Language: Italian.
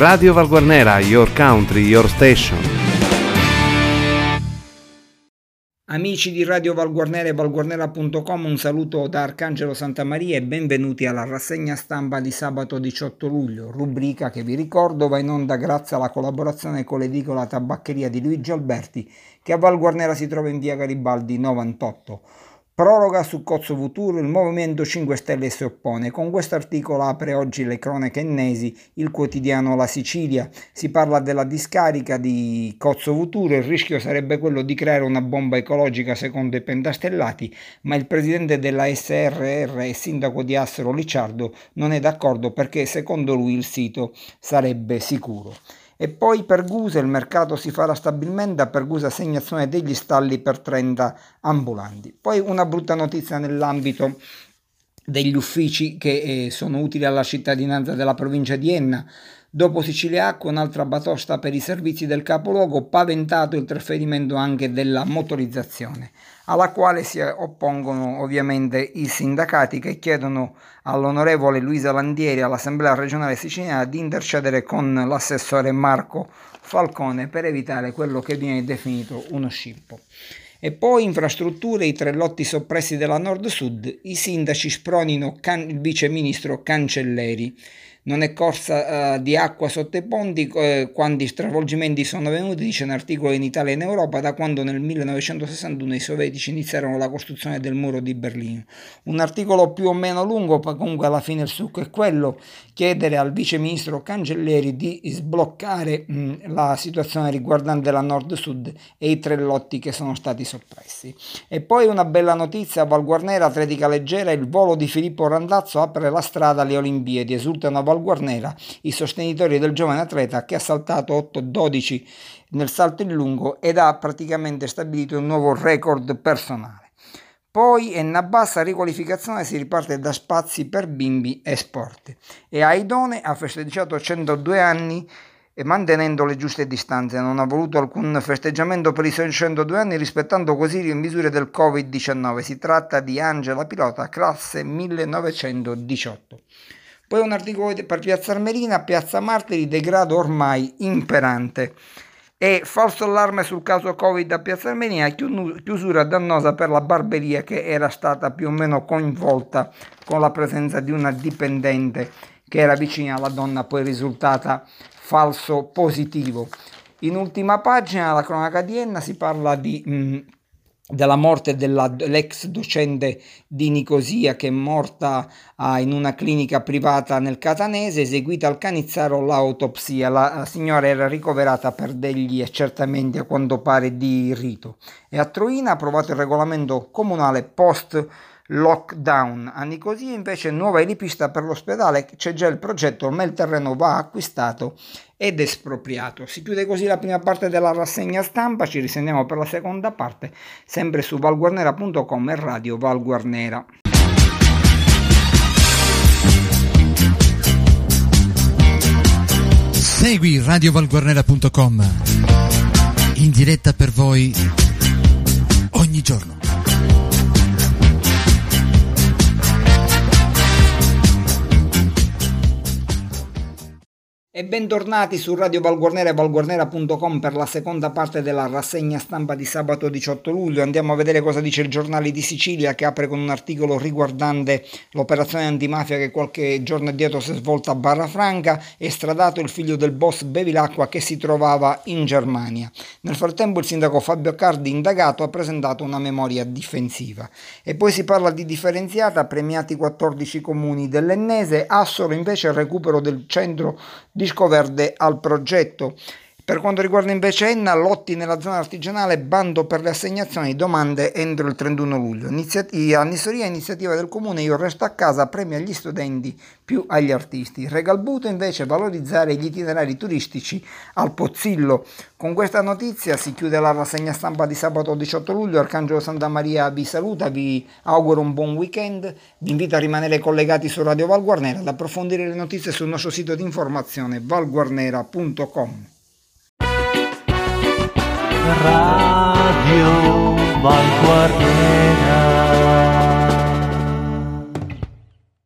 Radio Valguarnera, your country, your station. Amici di Radio Valguarnera e valguarnera.com, un saluto da Arcangelo Santamaria e benvenuti alla rassegna stampa di sabato 18 luglio, rubrica che vi ricordo va in onda grazie alla collaborazione con l'edicola tabaccheria di Luigi Alberti che a Valguarnera si trova in via Garibaldi 98. Proroga su Cozzo Futuro, il Movimento 5 Stelle si oppone. Con questo articolo apre oggi le cronache ennesi, il quotidiano La Sicilia. Si parla della discarica di Cozzo Futuro, il rischio sarebbe quello di creare una bomba ecologica secondo i pentastellati, ma il presidente della SRR e sindaco di Assero Licciardo non è d'accordo perché secondo lui il sito sarebbe sicuro. E poi Pergusa, il mercato si farà stabilmente, a Pergusa assegnazione degli stalli per 30 ambulanti. Poi una brutta notizia nell'ambito degli uffici che eh, sono utili alla cittadinanza della provincia di Enna. Dopo Sicilia Acqua, un'altra batosta per i servizi del capoluogo, paventato il trasferimento anche della motorizzazione alla quale si oppongono ovviamente i sindacati che chiedono all'onorevole Luisa Landieri all'Assemblea regionale siciliana di intercedere con l'assessore Marco Falcone per evitare quello che viene definito uno scippo. E poi infrastrutture, i tre lotti soppressi della Nord-Sud, i sindaci spronino can- il viceministro Cancelleri non è corsa uh, di acqua sotto i ponti eh, i stravolgimenti sono avvenuti, dice un articolo in Italia e in Europa, da quando nel 1961 i sovietici iniziarono la costruzione del muro di Berlino. Un articolo più o meno lungo, ma comunque alla fine il succo è quello, chiedere al vice ministro Cancelleri di sbloccare mh, la situazione riguardante la nord-sud e i tre lotti che sono stati soppressi. E poi una bella notizia, Val Guarnera, atletica leggera, il volo di Filippo Randazzo apre la strada alle Olimpiadi, esultano Val Guarnera i sostenitori del giovane atleta che ha saltato 8-12 nel salto in lungo ed ha praticamente stabilito un nuovo record personale. Poi Enna Bassa riqualificazione si riparte da spazi per bimbi e sport. E Aidone ha festeggiato 102 anni e mantenendo le giuste distanze. Non ha voluto alcun festeggiamento per i suoi 102 anni rispettando così le misure del Covid-19. Si tratta di Angela Pilota, classe 1918. Poi un articolo per Piazza Armerina, Piazza Martiri, degrado ormai imperante. E falso allarme sul caso Covid a Piazza Armenia, chiusura dannosa per la barberia che era stata più o meno coinvolta con la presenza di una dipendente che era vicina alla donna, poi risultata falso positivo. In ultima pagina, la cronaca di Enna, si parla di... Mh, della morte dell'ex docente di Nicosia che è morta ah, in una clinica privata nel Catanese, eseguita al Canizzaro l'autopsia. La, signora era ricoverata per degli accertamenti a quanto pare di rito. E a Troina approvato il regolamento comunale post lockdown. A Nicosia invece nuova elipista per l'ospedale, c'è già il progetto, ma il terreno va acquistato ed espropriato. Si chiude così la prima parte della rassegna stampa, ci risentiamo per la seconda parte, sempre su valguarnera.com e radio Valguarnera. Segui radiovalguarnera.com in diretta per voi ogni giorno. E bentornati su Radio Valguarnera e valguarnera.com per la seconda parte della rassegna stampa di sabato 18 luglio. Andiamo a vedere cosa dice il giornale di Sicilia che apre con un articolo riguardante l'operazione antimafia che qualche giorno addietro si è svolta a Barra Franca e stradato il figlio del boss Bevilacqua che si trovava in Germania. Nel frattempo il sindaco Fabio Cardi, indagato, ha presentato una memoria difensiva. E poi si parla di differenziata, premiati 14 comuni dell'Ennese, Assolo invece il recupero del centro di Disco Verde al progetto. Per quanto riguarda invece Enna, lotti nella zona artigianale, bando per le assegnazioni, domande entro il 31 luglio. Iniziativa, annisoria iniziativa del comune Io resto a casa, premia agli studenti più agli artisti. Regalbuto invece valorizzare gli itinerari turistici al Pozzillo. Con questa notizia si chiude la rassegna stampa di sabato 18 luglio. Arcangelo Santa Maria vi saluta, vi auguro un buon weekend. Vi invito a rimanere collegati su Radio Valguarnera ad approfondire le notizie sul nostro sito di informazione valguarnera.com. Radio Vanguardiera